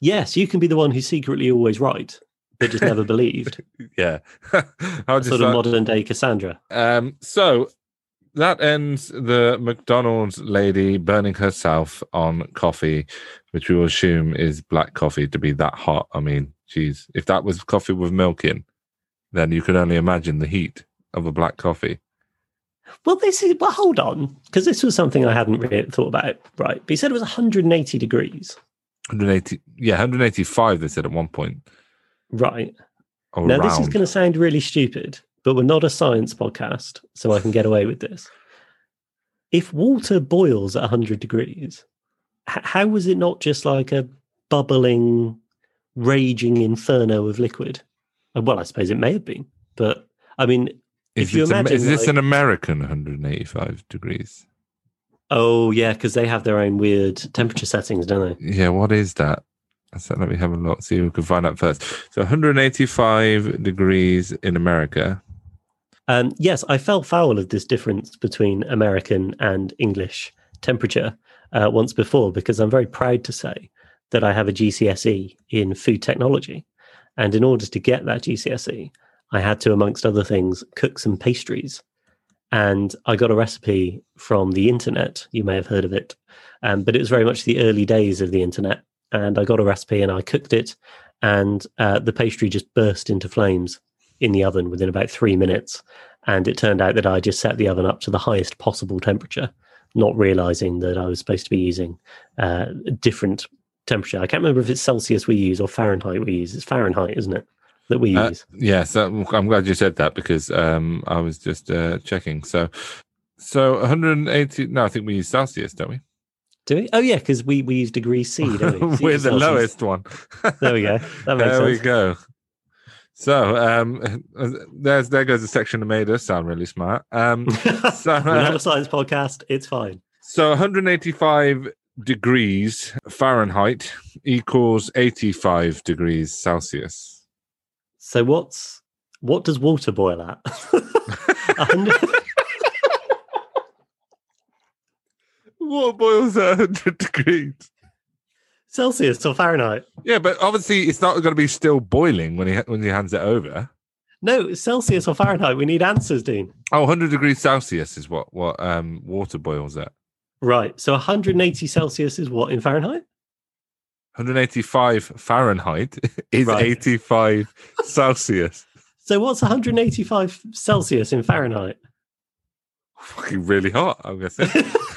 Yes, you can be the one who's secretly always right, but just never believed. Yeah, I'll just sort of like- modern day Cassandra. Um, so that ends the McDonald's lady burning herself on coffee, which we will assume is black coffee to be that hot. I mean, geez, if that was coffee with milk in, then you could only imagine the heat of a black coffee. Well, this is well. Hold on, because this was something I hadn't really thought about. Right, but he said it was 180 degrees. 180, yeah, 185. They said at one point. Right now, this is going to sound really stupid, but we're not a science podcast, so I can get away with this. If water boils at 100 degrees, h- how was it not just like a bubbling, raging inferno of liquid? Uh, Well, I suppose it may have been, but I mean, Is, if you a- imagine, is this like- an American 185 degrees? Oh yeah, because they have their own weird temperature settings, don't they? Yeah, what is that? So let me have a look, see if we can find out first. So 185 degrees in America. Um, yes, I fell foul of this difference between American and English temperature uh, once before because I'm very proud to say that I have a GCSE in food technology, and in order to get that GCSE, I had to, amongst other things, cook some pastries. And I got a recipe from the internet. You may have heard of it, um, but it was very much the early days of the internet. And I got a recipe and I cooked it, and uh, the pastry just burst into flames in the oven within about three minutes. And it turned out that I just set the oven up to the highest possible temperature, not realizing that I was supposed to be using uh, different temperature. I can't remember if it's Celsius we use or Fahrenheit we use. It's Fahrenheit, isn't it? That we Uh, use. yes, I'm glad you said that because um, I was just uh, checking. So, so 180. No, I think we use Celsius, don't we? Do we? Oh, yeah, because we, we use degree C, don't we? We're the Celsius. lowest one. There we go. That makes there we go. So, um, there's there goes the section that made us sound really smart. Um, so, We're not a science podcast. It's fine. so 185 degrees Fahrenheit equals 85 degrees Celsius. So what's what does water boil at? water boils at 100 degrees? Celsius or Fahrenheit? Yeah, but obviously it's not going to be still boiling when he when he hands it over. No, Celsius or Fahrenheit. We need answers, Dean. Oh, 100 degrees Celsius is what what um water boils at. Right. So 180 Celsius is what in Fahrenheit? 185 Fahrenheit is Right. 85 Celsius. So what's 185 Celsius in Fahrenheit? Fucking really hot, I'm guessing.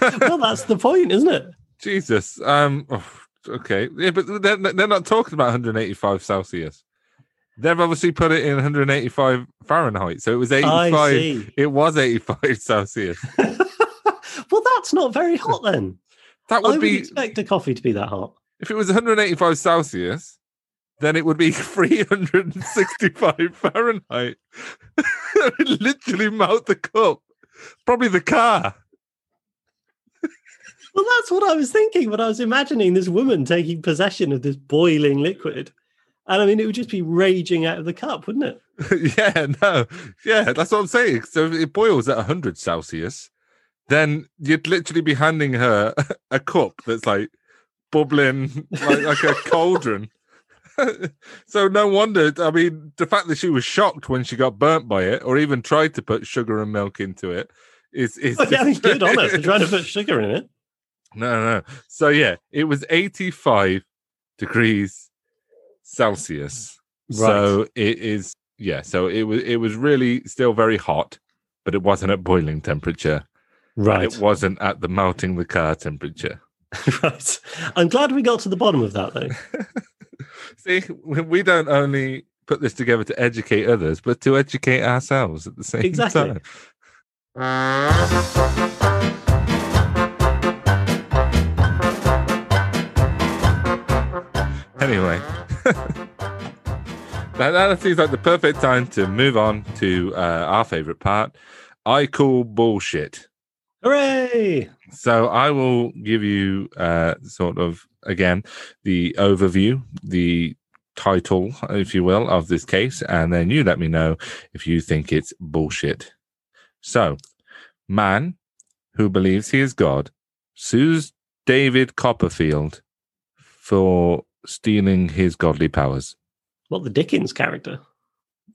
well, that's the point, isn't it? Jesus. Um. oh, okay. Yeah, but they're, they're not talking about 185 Celsius. They've obviously put it in 185 Fahrenheit, so it was 85. It was 85 Celsius. well, that's not very hot then. That I would would be expect a coffee to be that hot. If it was 185 Celsius, then it would be 365 Fahrenheit. it would literally melt the cup, probably the car. Well, that's what I was thinking when I was imagining this woman taking possession of this boiling liquid. And I mean, it would just be raging out of the cup, wouldn't it? yeah, no, yeah, that's what I'm saying. So if it boils at 100 Celsius, then you'd literally be handing her a cup that's like bubbling like, like a cauldron. so no wonder. I mean, the fact that she was shocked when she got burnt by it, or even tried to put sugar and milk into it, is is Well, yeah, good on for trying to put sugar in it. No, no. So yeah, it was 85 degrees Celsius. So it is yeah, so it was it was really still very hot, but it wasn't at boiling temperature. Right. It wasn't at the melting the car temperature. right. I'm glad we got to the bottom of that, though. See, we don't only put this together to educate others, but to educate ourselves at the same Exactly. time. Anyway, that, that seems like the perfect time to move on to uh, our favorite part. I call bullshit. Hooray! So I will give you uh, sort of again the overview, the title, if you will, of this case, and then you let me know if you think it's bullshit. So, man who believes he is God sues David Copperfield for stealing his godly powers. What the Dickens character?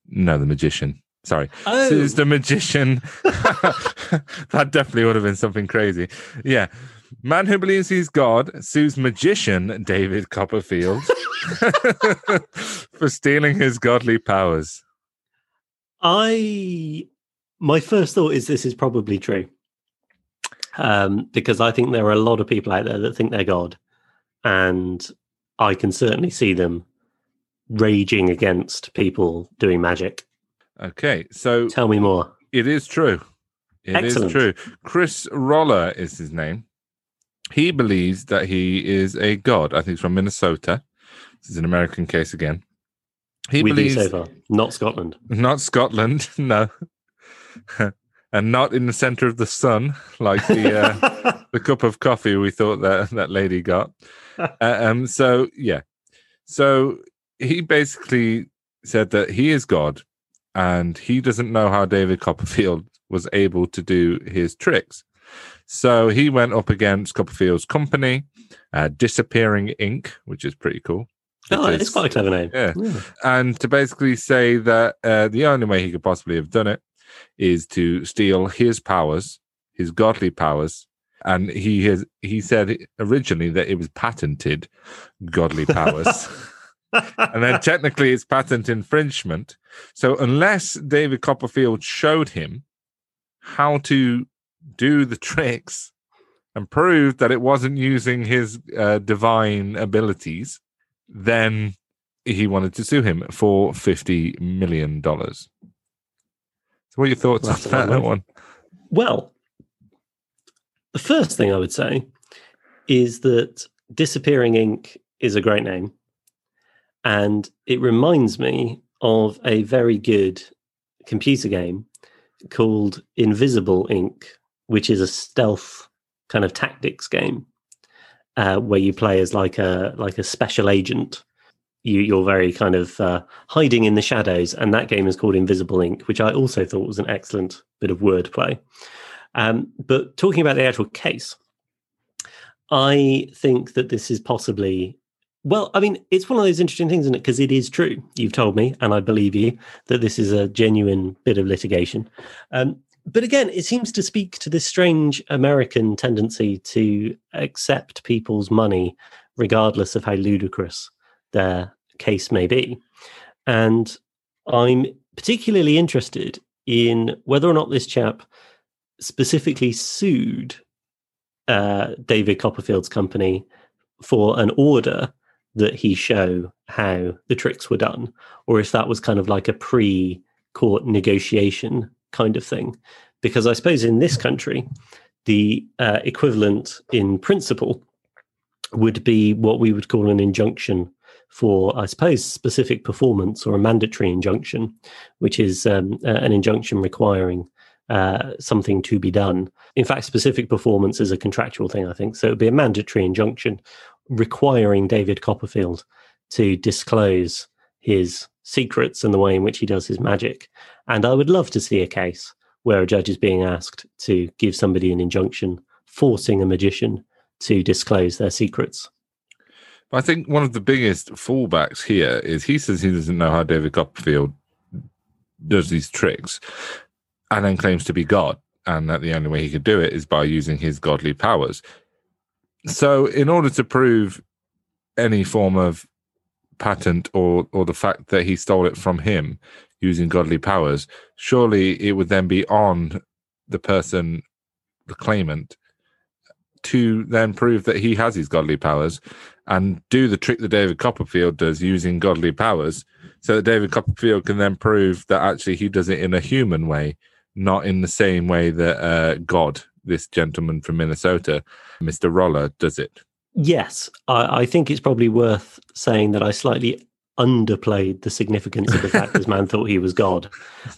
No, the magician. Sorry. Oh, Sues the magician. that definitely would have been something crazy. Yeah. Man who believes he's God sues magician David Copperfield for stealing his godly powers. I my first thought is this is probably true. Um, because I think there are a lot of people out there that think they're God, and I can certainly see them raging against people doing magic. Okay. So Tell me more. it is true. It is Excellent. true. Chris Roller is his name. He believes that he is a god. I think he's from Minnesota. This is an American case again. He you believes so not Scotland. Not Scotland, no. and not in the center of the sun, like the uh, the cup of coffee we thought that that lady got. Uh, um. So yeah. So he basically said that he is God, and he doesn't know how David Copperfield was able to do his tricks. So he went up against Copperfield's company, uh, Disappearing Inc., which is pretty cool. oh, it's quite a clever name. Yeah. and to basically say that uh, the only way he could possibly have done it is to steal his powers, his godly powers, and he has he said originally that it was patented godly powers, and then technically it's patent infringement. So unless David Copperfield showed him how to do the tricks and proved that it wasn't using his uh, divine abilities, then he wanted to sue him for fifty million dollars. So, what are your thoughts That's on that of one? Well, the first thing I would say is that Disappearing Inc. is a great name. And it reminds me of a very good computer game called Invisible Inc., which is a stealth kind of tactics game uh, where you play as like a like a special agent. You, you're very kind of uh, hiding in the shadows, and that game is called Invisible Inc., which I also thought was an excellent bit of wordplay. Um, but talking about the actual case, I think that this is possibly, well, I mean, it's one of those interesting things, isn't it? Because it is true. You've told me, and I believe you, that this is a genuine bit of litigation. Um, but again, it seems to speak to this strange American tendency to accept people's money regardless of how ludicrous their case may be. And I'm particularly interested in whether or not this chap specifically sued uh, David Copperfield's company for an order that he show how the tricks were done, or if that was kind of like a pre court negotiation kind of thing. Because I suppose in this country, the uh, equivalent in principle would be what we would call an injunction for, I suppose, specific performance or a mandatory injunction, which is um, an injunction requiring uh, something to be done. In fact, specific performance is a contractual thing, I think. So it would be a mandatory injunction requiring David Copperfield to disclose his secrets and the way in which he does his magic. And I would love to see a case where a judge is being asked to give somebody an injunction forcing a magician to disclose their secrets. I think one of the biggest fallbacks here is he says he doesn't know how David Copperfield does these tricks and then claims to be God and that the only way he could do it is by using his godly powers. So, in order to prove any form of patent or or the fact that he stole it from him using godly powers, surely it would then be on the person, the claimant, to then prove that he has his godly powers and do the trick that David Copperfield does using godly powers, so that David Copperfield can then prove that actually he does it in a human way, not in the same way that uh, God, this gentleman from Minnesota, Mr. Roller, does it. Yes, I, I, think it's probably worth saying that I slightly underplayed the significance of the fact this man thought he was God,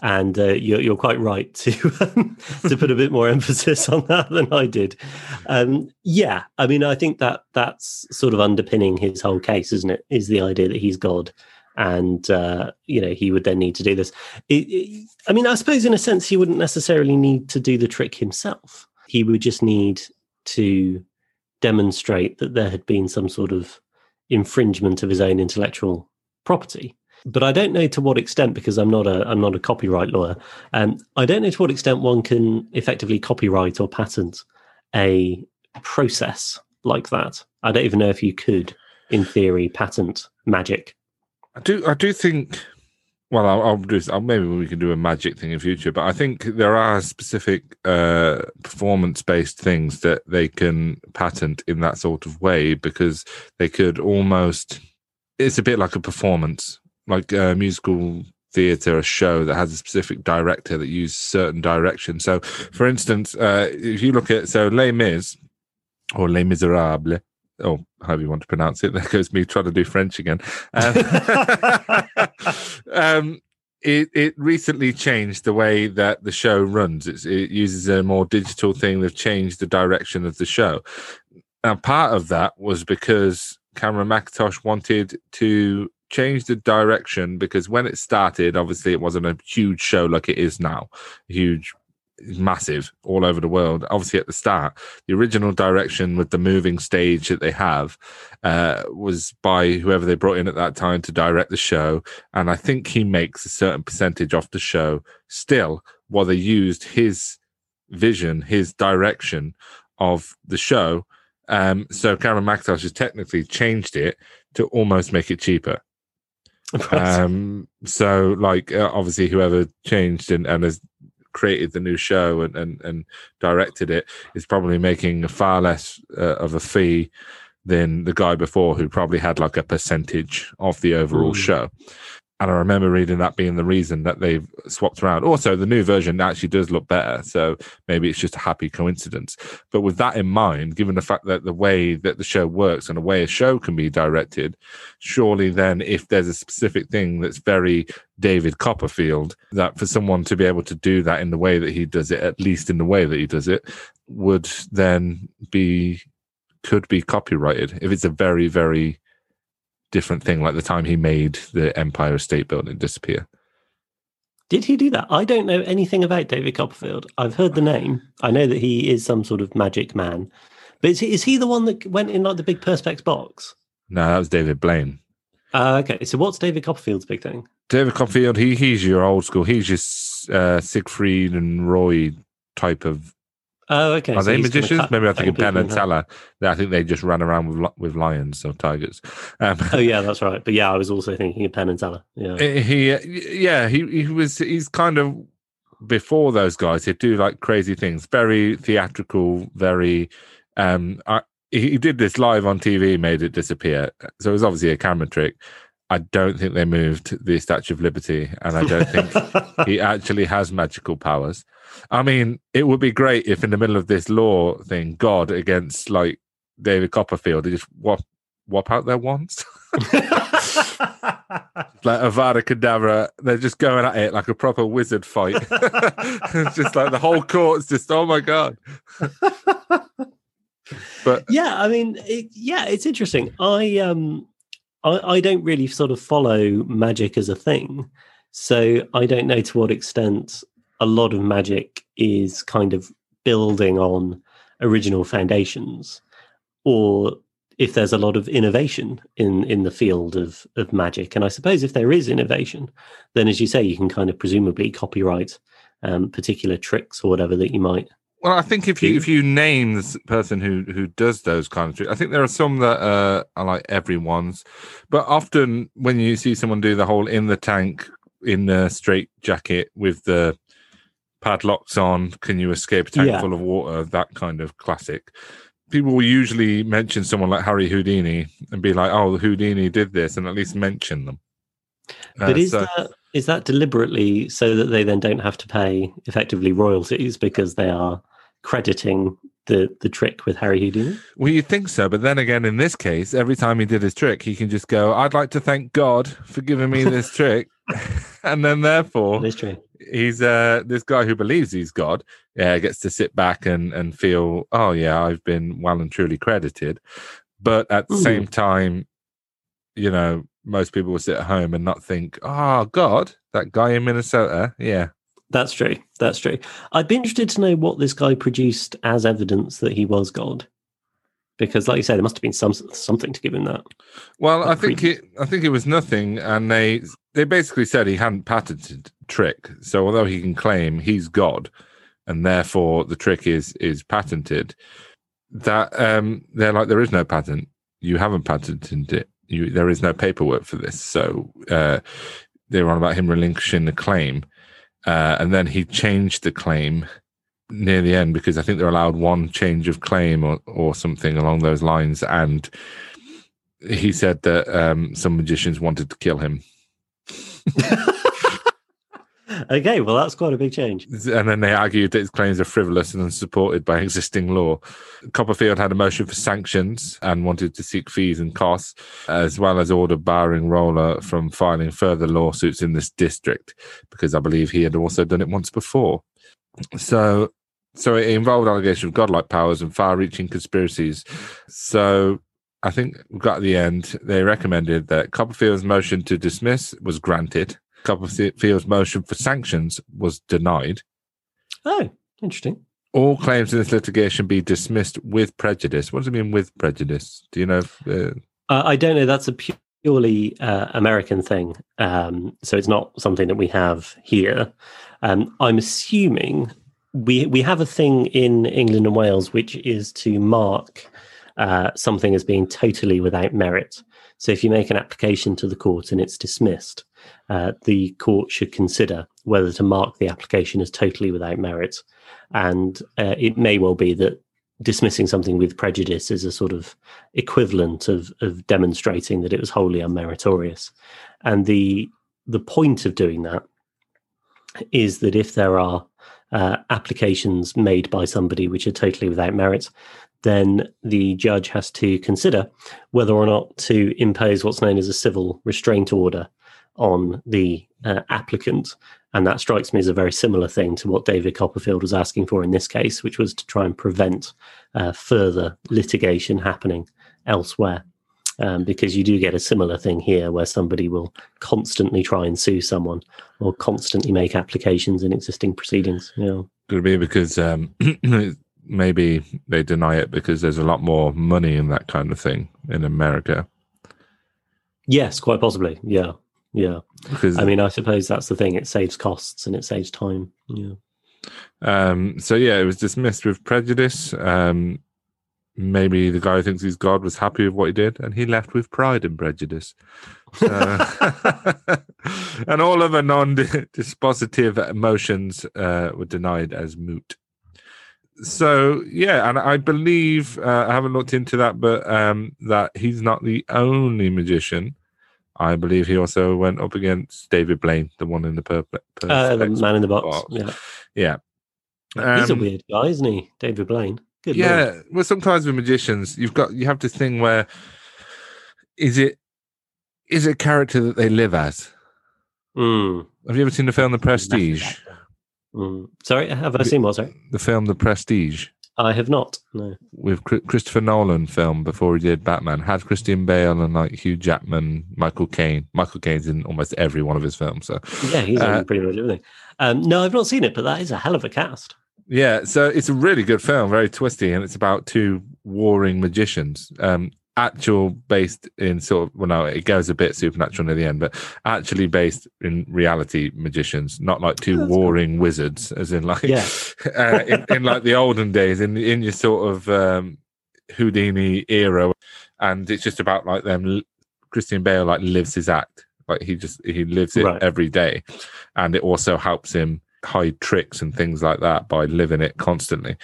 and uh, you're, you're, quite right to um, to put a bit more emphasis on that than I did. Um, yeah, I mean, I think that that's sort of underpinning his whole case, isn't it? Is the idea that he's God, and uh, you know he would then need to do this. It, it, I mean, I suppose in a sense he wouldn't necessarily need to do the trick himself. He would just need to demonstrate that there had been some sort of infringement of his own intellectual property. But I don't know to what extent, because I'm not a I'm not a copyright lawyer. Um, I don't know to what extent one can effectively copyright or patent a process like that. I don't even know if you could, in theory, patent magic. I do. I do think well, I'll, I'll do. I'll, maybe we can do a magic thing in future, but I think there are specific uh, performance-based things that they can patent in that sort of way because they could almost. It's a bit like a performance, like a musical theatre, a show that has a specific director that uses certain direction. So, for instance, uh, if you look at so Les Mis or Les Miserables, or however you want to pronounce it. There goes me trying to do French again. Um, um, it, it recently changed the way that the show runs. It's, it uses a more digital thing. They've changed the direction of the show. Now, part of that was because Cameron Mackintosh wanted to change the direction because when it started, obviously it wasn't a huge show like it is now, a massive all over the world. Obviously, at the start, the original direction with the moving stage that they have uh, was by whoever they brought in at that time to direct the show. And I think he makes a certain percentage off the show still, while they used his vision, his direction of the show. Um, so Cameron Mackintosh has technically changed it to almost make it cheaper. Um, so like uh, obviously whoever changed and, and has created the new show and, and, and directed it is probably making far less uh, of a fee than the guy before who probably had like a percentage of the overall mm. show. And I remember reading that being the reason that they've swapped around. Also, the new version actually does look better. So maybe it's just a happy coincidence. But with that in mind, given the fact that the way that the show works and the way a show can be directed, surely then if there's a specific thing that's very David Copperfield, that for someone to be able to do that in the way that he does it, at least in the way that he does it, would then be could be copyrighted if it's a very, very different thing, like the time he made the Empire State Building disappear. Did he do that? I don't know anything about David Copperfield. I've heard the name. I know that he is some sort of magic man. But is he, is he the one that went in like the big Perspex box? No, that was David Blaine. Uh, okay, so what's David Copperfield's big thing? David Copperfield, he he's your old school. He's just uh, Siegfried and Roy type of Oh, okay. Are so they magicians? cut- Maybe I think of Penn and. Teller. I think they just ran around with with lions or tigers. Um, Oh, yeah, that's right. But yeah, I was also thinking of Penn and Teller. Yeah. he, yeah, he he was. He's kind of before those guys. He'd do like crazy things, very theatrical, very. Um, I, he did this live on TV, made it disappear. So it was obviously a camera trick. I don't think they moved the Statue of Liberty, and I don't think he actually has magical powers. I mean, it would be great if in the middle of this law thing, God against like David Copperfield, they just whop whop out their wands. like Avada Kedavra, they're just going at it like a proper wizard fight. it's just like the whole court's just, oh my god. but yeah i mean it, yeah it's interesting i um I, I don't really sort of follow magic as a thing. So i don't know to what extent a lot of magic is kind of building on original foundations or if there's a lot of innovation in in the field of of magic. And i suppose if there is innovation then as you say you can kind of presumably copyright um, particular tricks or whatever that you might well, I think if you if you name the person who who does those kind of tricks, I think there are some that uh, are like everyone's, but often when you see someone do the whole in the tank in the straight jacket with the padlocks on, can you escape a tank Yeah. full of water? That kind of classic. People will usually mention someone like Harry Houdini and be like, "Oh, Houdini did this," and at least mention them. Uh, But is so- that is that deliberately so that they then don't have to pay effectively royalties because they are crediting the the trick with Harry Houdini? Well, you'd think so, but then again, in this case, every time he did his trick, he can just go, "I'd like to thank God for giving me this trick," and then therefore, That is true. he's uh this guy who believes he's God, yeah, gets to sit back and and feel, "Oh yeah, I've been well and truly credited," but at the Mm. same time, you know, most people will sit at home and not think, "Oh God, that guy in Minnesota, yeah." That's true. That's true. I'd be interested to know what this guy produced as evidence that he was God. Because, like you say, there must have been some something to give him that. Well, I think it. I think it was nothing, and they they basically said he hadn't patented trick. So although he can claim he's God, and therefore the trick is is patented, that um they're like there is no patent. You haven't patented it. You there is no paperwork for this. So uh, they were on about him relinquishing the claim, uh, and then he changed the claim near the end because I think they're allowed one change of claim or or something along those lines, and he said that um, some magicians wanted to kill him, okay, well, that's quite a big change. and then they argued that his claims are frivolous and unsupported by existing law. Copperfield had a motion for sanctions and wanted to seek fees and costs, as well as order barring Roller from filing further lawsuits in this district because I believe he had also done it once before. So, so it involved allegations of godlike powers and far-reaching conspiracies. So, I think we got at the end. They recommended that Copperfield's motion to dismiss was granted. Copperfield's motion for sanctions was denied. Oh, interesting. All claims in this litigation be dismissed with prejudice. What does it mean with prejudice? Do you know? If, uh, Uh, I don't know. That's a purely uh, American thing. Um, so it's not something that we have here. Um, I'm assuming we we have a thing in England and Wales which is to mark uh, something as being totally without merit. So if you make an application to the court and it's dismissed, uh, the court should consider whether to mark the application as totally without merit. And uh, it may well be that dismissing something with prejudice is a sort of equivalent of of demonstrating that it was wholly unmeritorious. And the the point of doing that is that if there are uh, applications made by somebody which are totally without merit, then the judge has to consider whether or not to impose what's known as a civil restraint order on the uh, applicant. And that strikes me as a very similar thing to what David Copperfield was asking for in this case, which was to try and prevent uh, further litigation happening elsewhere. Um, because you do get a similar thing here where somebody will constantly try and sue someone or constantly make applications in existing proceedings. Know. could it be because um, maybe they deny it because there's a lot more money in that kind of thing in America? Yes, quite possibly. Yeah. Yeah. Because I mean, I suppose that's the thing. It saves costs and it saves time. Yeah. Um, so yeah, it was dismissed with prejudice. Um, maybe the guy who thinks he's God was happy with what he did, and he left with pride and prejudice. And all of the non-dispositive emotions uh, were denied as moot. So yeah, and I believe uh, I haven't looked into that, but um, that he's not the only magician. I believe he also went up against David Blaine, the one in the purple. Uh, the man in the box. box. Yeah, yeah. He's a um, weird guy, isn't he, David Blaine? Good yeah. Lord. Well, sometimes with magicians, you've got you have this thing where is it is it a character that they live as? Mm. Have you ever seen the film The Prestige? Mm. Sorry, have I seen what? Sorry, the film The Prestige. I have not. No. With Christopher Nolan film before he did Batman, had Christian Bale and like Hugh Jackman, Michael Caine. Michael Caine's in almost every one of his films. So yeah, he's uh, in pretty much everything. Um, no, I've not seen it, but that is a hell of a cast. Yeah, so it's a really good film, very twisty, and it's about two warring magicians. Um, actual based in sort of well no it goes a bit supernatural near the end but actually based in reality magicians not like two oh, warring cool. wizards as in like yeah. uh, in, in, like the olden days in in your sort of um houdini era and it's just about like them christian bale like lives his act like he just he lives it right. every day and it also helps him hide tricks and things like that by living it constantly.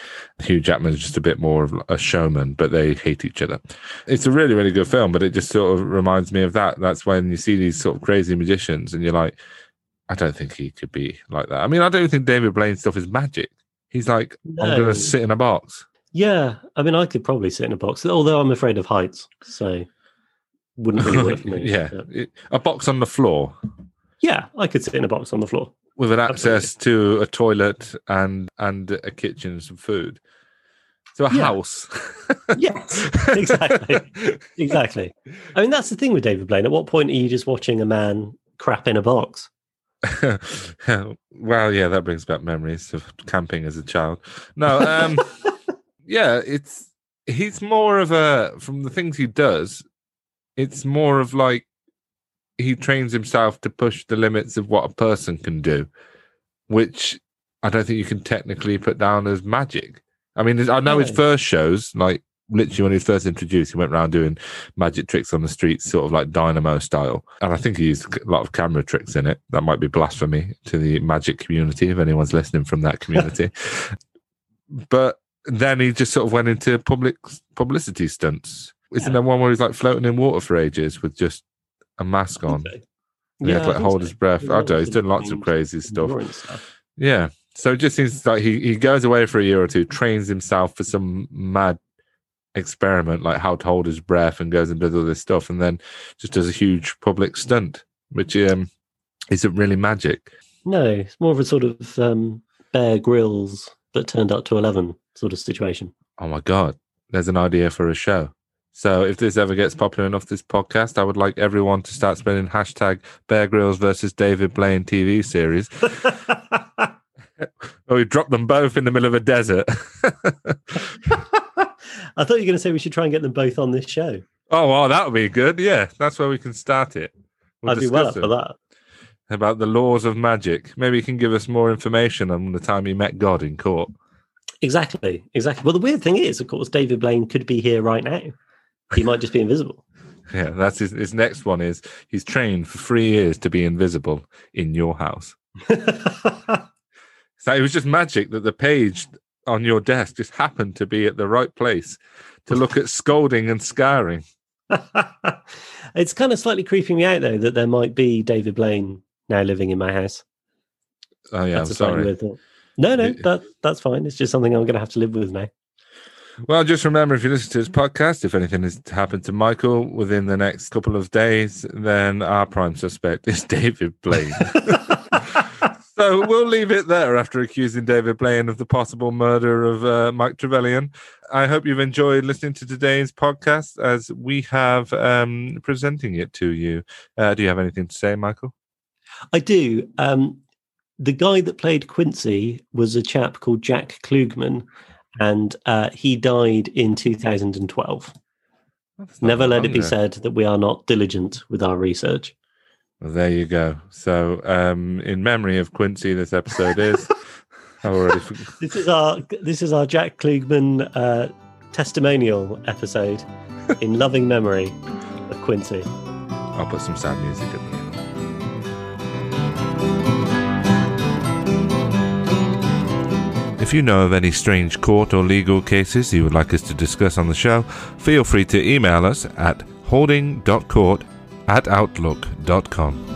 Hugh Jackman's just a bit more of a showman, but they hate each other. It's a really, really good film, but it just sort of reminds me of that. That's when you see these sort of crazy magicians and you're like, I don't think he could be like that. I mean, I don't think David Blaine stuff is magic. He's like, no. I'm going to sit in a box. Yeah. I mean, I could probably sit in a box, although I'm afraid of heights. So wouldn't really work for me. yeah. A box on the floor. Yeah, I could sit in a box on the floor with an access Absolutely. to a toilet and and a kitchen and some food. So a yeah. house. yes, exactly, exactly. I mean, that's the thing with David Blaine. At what point are you just watching a man crap in a box? well, yeah, that brings back memories of camping as a child. No, um, yeah, it's he's more of a from the things he does. It's more of like he trains himself to push the limits of what a person can do, which I don't think you can technically put down as magic. I mean, I know his first shows, like literally when he was first introduced, he went around doing magic tricks on the streets, sort of like dynamo style. And I think he used a lot of camera tricks in it. That might be blasphemy to the magic community if anyone's listening from that community. but then he just sort of went into public publicity stunts. Isn't yeah. there one where he's like floating in water for ages with just a mask on. So. Yeah, like hold so. his breath. I don't know. He's done lots of crazy stuff. stuff. Yeah. So it just seems like he, he goes away for a year or two, trains himself for some mad experiment, like how to hold his breath, and goes and does all this stuff, and then just does a huge public stunt, which um, isn't really magic. No, it's more of a sort of um, Bear Grylls, but turned up to 11 sort of situation. Oh my God. There's an idea for a show. So if this ever gets popular enough, this podcast, I would like everyone to start spelling hashtag Bear Grylls versus David Blaine TV series. or we drop them both in the middle of a desert. I thought you were going to say we should try and get them both on this show. Oh, well, that would be good. Yeah, that's where we can start it. We'll I'd be well up for that. About the laws of magic. Maybe you can give us more information on the time you met God in court. Exactly, exactly. Well, the weird thing is, of course, David Blaine could be here right now. He might just be invisible. Yeah, that's his, his next one is he's trained for three years to be invisible in your house. so it was just magic that the page on your desk just happened to be at the right place to look at scolding and scarring. it's kind of slightly creeping me out though that there might be David Blaine now living in my house. Oh yeah, that's I'm sorry. No, no, that that's fine. It's just something I'm going to have to live with now. Well, just remember if you listen to this podcast, if anything has happened to Michael within the next couple of days, then our prime suspect is David Blaine. so we'll leave it there after accusing David Blaine of the possible murder of uh, Mike Trevelyan. I hope you've enjoyed listening to today's podcast as we have um, presenting it to you. Uh, do you have anything to say, Michael? I do. Um, the guy that played Quincy was a chap called Jack Klugman, and uh, he died in 2012. Never let it be said that we are not diligent with our research. Well, there you go. So, um, in memory of Quincy, this episode is. Already. This is our this is our Jack Klugman uh, testimonial episode in loving memory of Quincy. I'll put some sad music at If you know of any strange court or legal cases you would like us to discuss on the show, feel free to email us at holding.court at outlook.com.